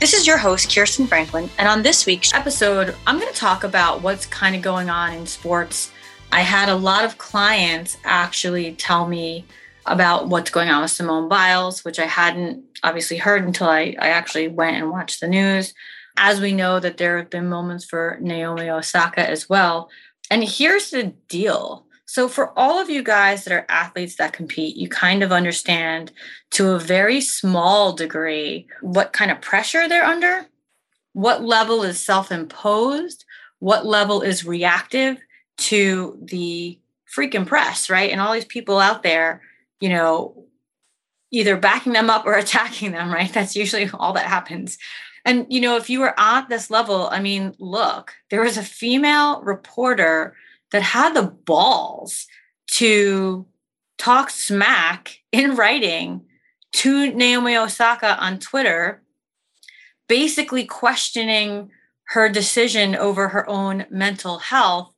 This is your host, Kirsten Franklin, and on this week's episode, I'm going to talk about what's kind of going on in sports. I had a lot of clients actually tell me about what's going on with Simone Biles, which I hadn't obviously heard until I, I actually went and watched the news. As we know, that there have been moments for Naomi Osaka as well. And here's the deal so, for all of you guys that are athletes that compete, you kind of understand to a very small degree what kind of pressure they're under, what level is self imposed, what level is reactive to the freaking press, right? And all these people out there, you know, either backing them up or attacking them, right? That's usually all that happens. And, you know, if you were at this level, I mean, look, there was a female reporter that had the balls to talk smack in writing to Naomi Osaka on Twitter, basically questioning her decision over her own mental health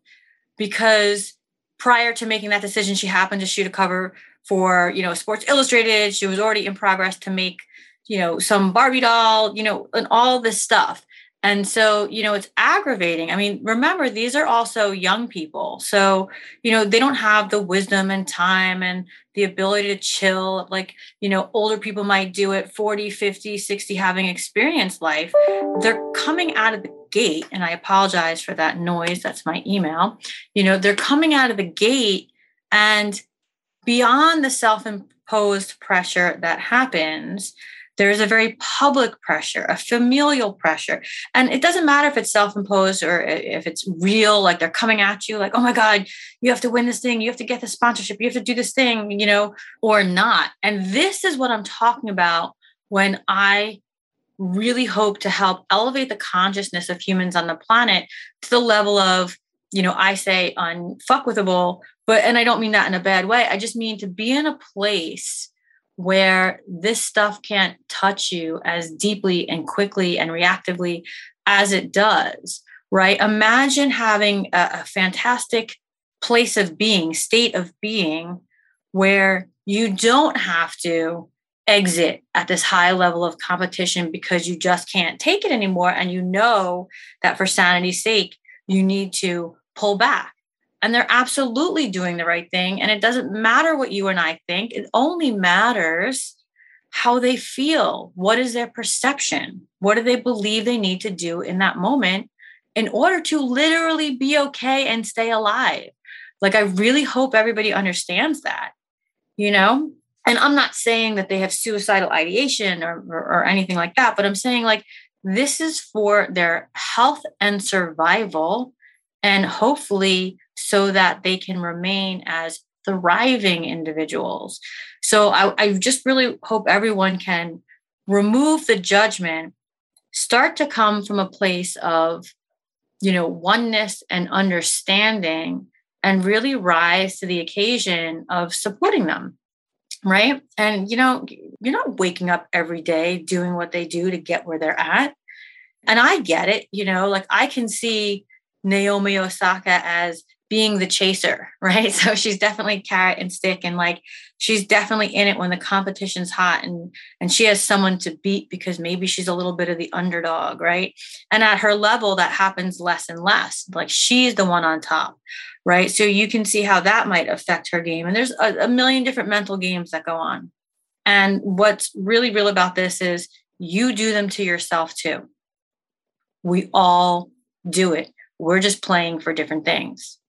because prior to making that decision she happened to shoot a cover for you know sports illustrated. She was already in progress to make you know some barbie doll you know and all this stuff and so, you know, it's aggravating. I mean, remember, these are also young people. So, you know, they don't have the wisdom and time and the ability to chill like, you know, older people might do it 40, 50, 60, having experienced life. They're coming out of the gate, and I apologize for that noise. That's my email. You know, they're coming out of the gate and beyond the self imposed pressure that happens there is a very public pressure, a familial pressure. And it doesn't matter if it's self imposed or if it's real, like they're coming at you, like, oh my God, you have to win this thing, you have to get the sponsorship, you have to do this thing, you know, or not. And this is what I'm talking about when I really hope to help elevate the consciousness of humans on the planet to the level of, you know, I say unfuckwithable, but, and I don't mean that in a bad way. I just mean to be in a place where this stuff can't touch you as deeply and quickly and reactively as it does, right? Imagine having a, a fantastic place of being, state of being, where you don't have to exit at this high level of competition because you just can't take it anymore. And you know that for sanity's sake, you need to pull back and they're absolutely doing the right thing. And it doesn't matter what you and I think, it only matters how they feel. What is their perception? What do they believe they need to do in that moment in order to literally be okay and stay alive? Like, I really hope everybody understands that, you know? And I'm not saying that they have suicidal ideation or, or, or anything like that, but I'm saying, like, this is for their health and survival and hopefully so that they can remain as thriving individuals. So I, I just really hope everyone can remove the judgment, start to come from a place of, you know, oneness and understanding, and really rise to the occasion of supporting them. Right. And, you know, you're not waking up every day doing what they do to get where they're at. And I get it, you know, like I can see Naomi Osaka as being the chaser, right? So she's definitely carrot and stick and like she's definitely in it when the competition's hot and and she has someone to beat because maybe she's a little bit of the underdog, right? And at her level that happens less and less. Like she's the one on top, right? So you can see how that might affect her game and there's a, a million different mental games that go on. And what's really real about this is you do them to yourself too. We all do it. We're just playing for different things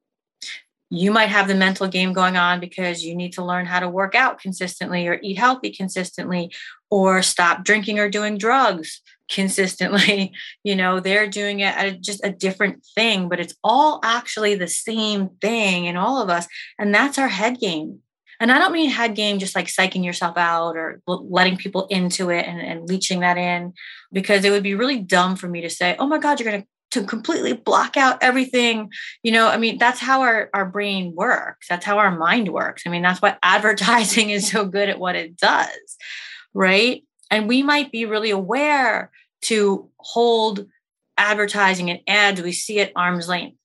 you might have the mental game going on because you need to learn how to work out consistently or eat healthy consistently or stop drinking or doing drugs consistently. You know they're doing it at just a different thing but it's all actually the same thing in all of us and that's our head game. And i don't mean head game just like psyching yourself out or letting people into it and, and leeching that in because it would be really dumb for me to say oh my god you're going to to completely block out everything. You know i mean that's how our, our brain works. That's how our mind works. I mean that's why advertising is so good at what it does right? And we might be really aware to hold advertising and ads. We see at arm's length.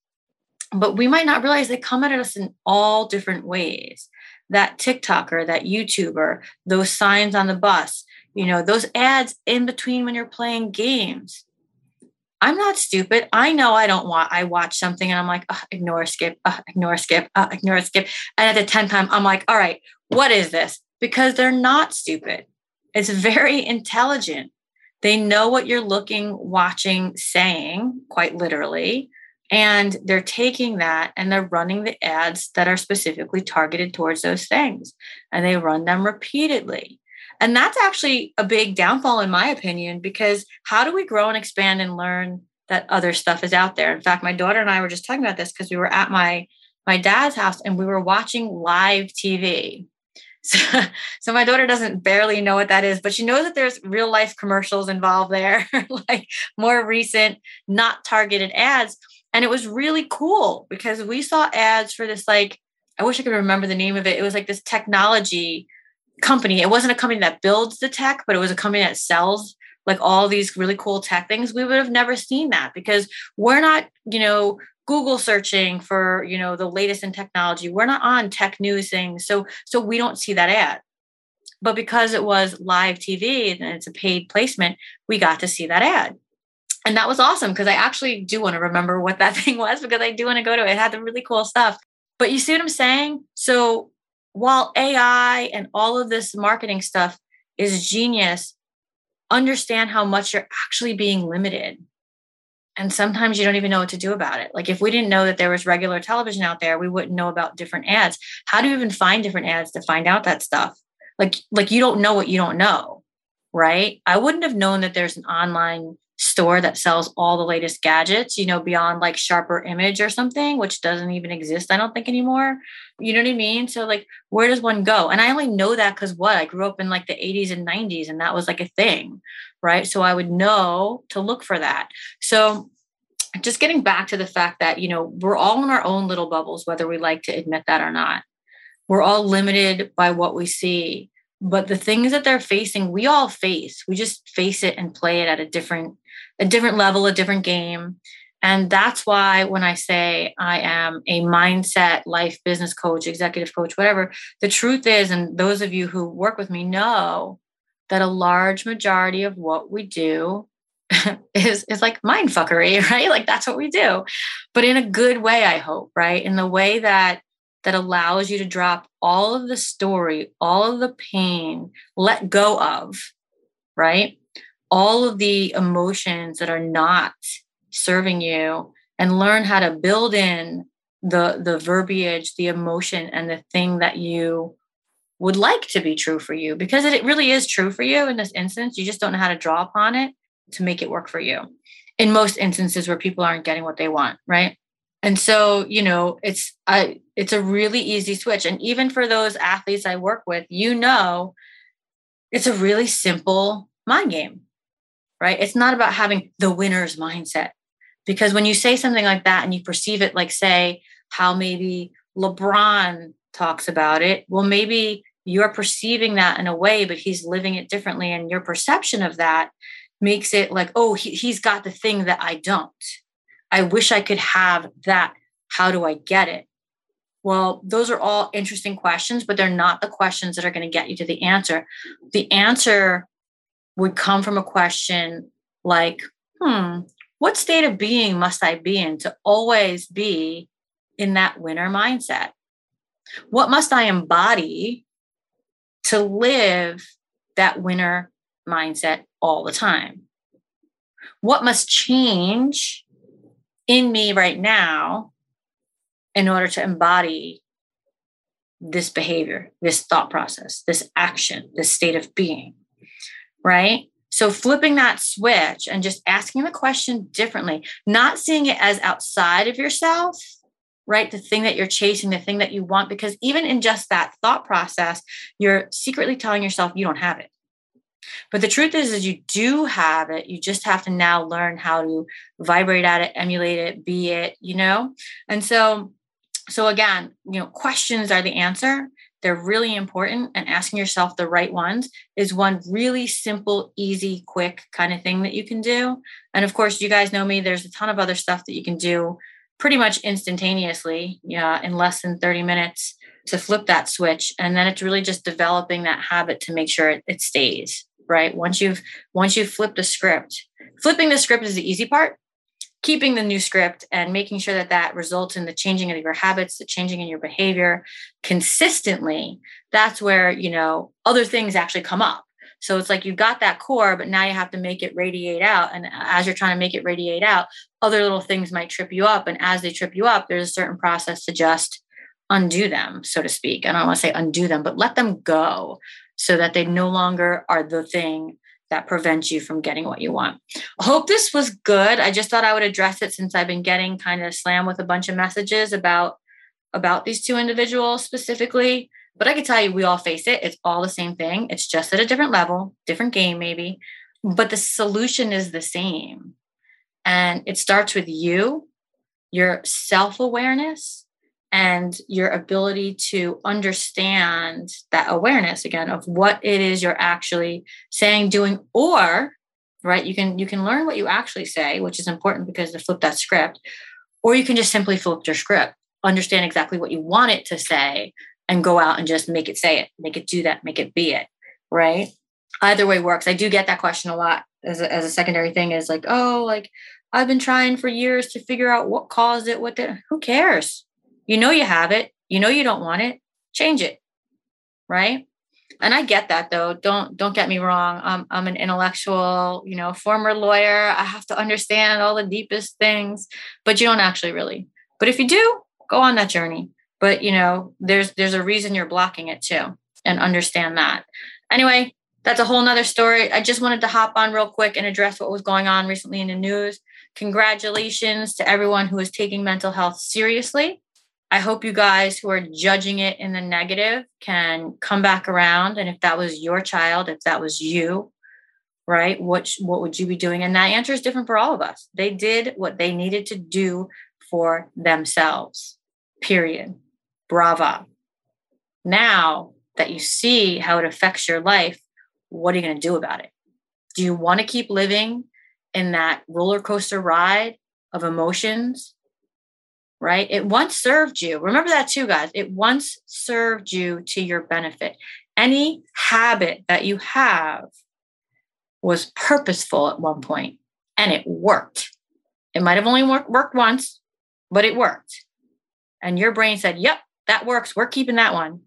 But we might not realize they come at us in all different ways. That tiktoker that youtuber those signs on the bus you know those ads in between when you're playing games I'm not stupid. I know I don't want, I watch something and I'm like, ignore, skip, ignore, skip, ignore, skip. And at the 10th time, I'm like, all right, what is this? Because they're not stupid. It's very intelligent. They know what you're looking, watching, saying, quite literally. And they're taking that and they're running the ads that are specifically targeted towards those things. And they run them repeatedly. And that's actually a big downfall, in my opinion, because how do we grow and expand and learn that other stuff is out there? In fact, my daughter and I were just talking about this because we were at my my dad's house and we were watching live TV. So, so my daughter doesn't barely know what that is, but she knows that there's real life commercials involved there, like more recent, not targeted ads. And it was really cool because we saw ads for this, like, I wish I could remember the name of it. It was like this technology company. It wasn't a company that builds the tech, but it was a company that sells like all these really cool tech things. We would have never seen that because we're not, you know, Google searching for, you know, the latest in technology. We're not on tech news things. So so we don't see that ad. But because it was live TV and it's a paid placement, we got to see that ad. And that was awesome because I actually do want to remember what that thing was because I do want to go to it. It had the really cool stuff. But you see what I'm saying? So while AI and all of this marketing stuff is genius, understand how much you're actually being limited. And sometimes you don't even know what to do about it. Like if we didn't know that there was regular television out there, we wouldn't know about different ads. How do you even find different ads to find out that stuff? Like like you don't know what you don't know, right? I wouldn't have known that there's an online store that sells all the latest gadgets, you know, beyond like sharper image or something, which doesn't even exist, I don't think anymore. You know what I mean? So, like, where does one go? And I only know that because what? I grew up in like the 80s and 90s, and that was like a thing, right? So I would know to look for that. So, just getting back to the fact that, you know, we're all in our own little bubbles, whether we like to admit that or not. We're all limited by what we see but the things that they're facing we all face we just face it and play it at a different a different level, a different game. And that's why when I say I am a mindset, life, business coach, executive coach, whatever, the truth is, and those of you who work with me know that a large majority of what we do is, is like mind fuckery, right? Like that's what we do, but in a good way, I hope, right? In the way that that allows you to drop all of the story, all of the pain, let go of, right? all of the emotions that are not serving you and learn how to build in the the verbiage the emotion and the thing that you would like to be true for you because it really is true for you in this instance you just don't know how to draw upon it to make it work for you in most instances where people aren't getting what they want right and so you know it's a it's a really easy switch and even for those athletes i work with you know it's a really simple mind game right? It's not about having the winner's mindset. Because when you say something like that and you perceive it like, say, how maybe LeBron talks about it, well, maybe you're perceiving that in a way, but he's living it differently. And your perception of that makes it like, oh, he, he's got the thing that I don't. I wish I could have that. How do I get it? Well, those are all interesting questions, but they're not the questions that are going to get you to the answer. The answer would come from a question like, hmm, what state of being must I be in to always be in that winner mindset? What must I embody to live that winner mindset all the time? What must change in me right now in order to embody this behavior, this thought process, this action, this state of being? right? So flipping that switch and just asking the question differently, not seeing it as outside of yourself, right? The thing that you're chasing, the thing that you want, because even in just that thought process, you're secretly telling yourself you don't have it. But the truth is, is you do have it. You just have to now learn how to vibrate at it, emulate it, be it, you know? And so, so again, you know, questions are the answer. They're really important. And asking yourself the right ones is one really simple, easy, quick kind of thing that you can do. And of course, you guys know me, there's a ton of other stuff that you can do pretty much instantaneously, yeah, in less than 30 minutes to flip that switch. And then it's really just developing that habit to make sure it, it stays right once you've once you've flipped the script flipping the script is the easy part keeping the new script and making sure that that results in the changing of your habits the changing in your behavior consistently that's where you know other things actually come up. So it's like you got that core but now you have to make it radiate out. And as you're trying to make it radiate out other little things might trip you up. And as they trip you up there's a certain process to just undo them so to speak. I don't want to say undo them but let them go so that they no longer are the thing that prevents you from getting what you want. I hope this was good. I just thought I would address it since I've been getting kind of slammed with a bunch of messages about about these two individuals specifically. But I can tell you, we all face it. It's all the same thing. It's just at a different level, different game, maybe. But the solution is the same. And it starts with you, your self awareness, and your ability to understand that awareness again of what it is you're actually saying doing or right you can you can learn what you actually say which is important because to flip that script or you can just simply flip your script understand exactly what you want it to say and go out and just make it say it make it do that make it be it right? Either way works. I do get that question a lot as a, as a secondary thing is like oh like i've been trying for years to figure out what caused it what did who cares you know you have it. You know you don't want it. Change it. Right? And I get that though. Don't don't get me wrong. I'm I'm an intellectual, you know, former lawyer. I have to understand all the deepest things, but you don't actually really. But if you do, go on that journey. But you know, there's there's a reason you're blocking it too. And understand that. Anyway, that's a whole nother story. I just wanted to hop on real quick and address what was going on recently in the news. Congratulations to everyone who is taking mental health seriously. I hope you guys who are judging it in the negative can come back around. And if that was your child, if that was you, right, what, what would you be doing? And that answer is different for all of us. They did what they needed to do for themselves, period. Brava. Now that you see how it affects your life, what are you going to do about it? Do you want to keep living in that roller coaster ride of emotions right? It once served you. Remember that too, guys. It once served you to your benefit. Any habit that you have was purposeful at one point and it worked. It might have only work, worked once, but it worked. And your brain said, Yep, that works. We're keeping that one.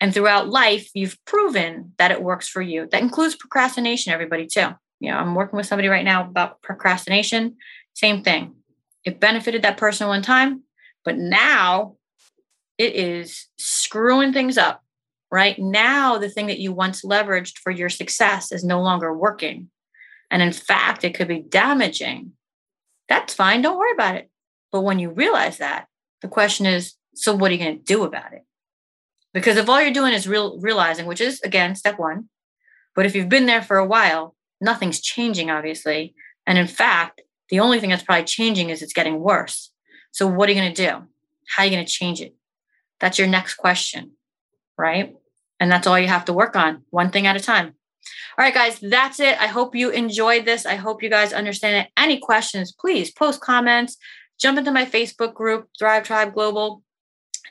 And throughout life, you've proven that it works for you. That includes procrastination, everybody, too. You know, I'm working with somebody right now about procrastination. Same thing it benefited that person one time, but now it is screwing things up, right? Now, the thing that you once leveraged for your success is no longer working. And in fact, it could be damaging. That's fine. Don't worry about it. But when you realize that, the question is so what are you going to do about it? Because if all you're doing is real, realizing, which is again step one, but if you've been there for a while, nothing's changing, obviously. And in fact, the only thing that's probably changing is it's getting worse. So, what are you going to do? How are you going to change it? That's your next question, right? And that's all you have to work on, one thing at a time. All right, guys, that's it. I hope you enjoyed this. I hope you guys understand it. Any questions, please post comments, jump into my Facebook group, Thrive Tribe Global,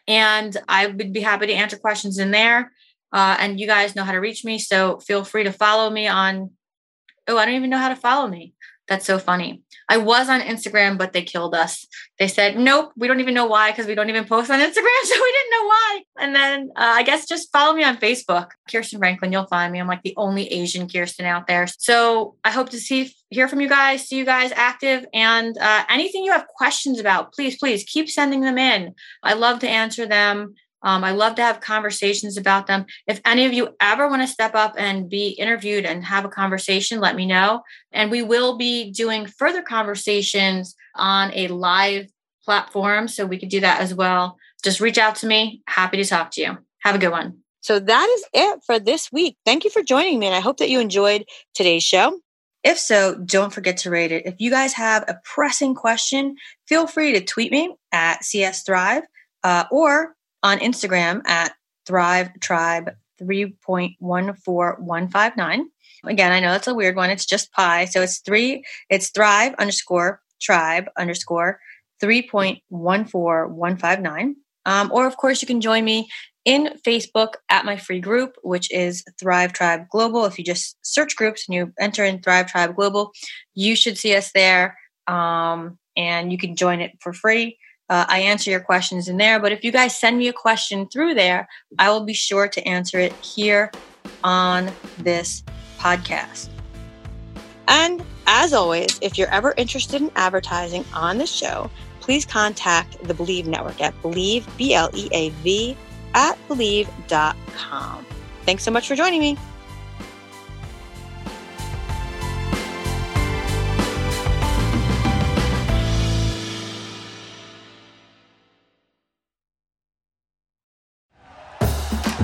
and I would be happy to answer questions in there. Uh, and you guys know how to reach me. So feel free to follow me on. Oh, I don't even know how to follow me. That's so funny. I was on Instagram, but they killed us. They said, nope, we don't even know why because we don't even post on Instagram. So we didn't know why. And then uh, I guess just follow me on Facebook, Kirsten Franklin. You'll find me. I'm like the only Asian Kirsten out there. So I hope to see, hear from you guys, see you guys active. And uh, anything you have questions about, please, please keep sending them in. I love to answer them. Um, I love to have conversations about them. If any of you ever want to step up and be interviewed and have a conversation, let me know. And we will be doing further conversations on a live platform. So we could do that as well. Just reach out to me. Happy to talk to you. Have a good one. So that is it for this week. Thank you for joining me, and I hope that you enjoyed today's show. If so, don't forget to rate it. If you guys have a pressing question, feel free to tweet me at CS Thrive uh, or on Instagram at Thrive Tribe 3.14159. Again, I know that's a weird one. It's just pi. So it's three, it's Thrive underscore tribe underscore 3.14159. Um, or, of course, you can join me in Facebook at my free group, which is Thrive Tribe Global. If you just search groups and you enter in Thrive Tribe Global, you should see us there um, and you can join it for free. Uh, I answer your questions in there, but if you guys send me a question through there, I will be sure to answer it here on this podcast. And as always, if you're ever interested in advertising on the show, please contact the Bleav Network at bleav, B L E A V, at Bleav.com. Thanks so much for joining me.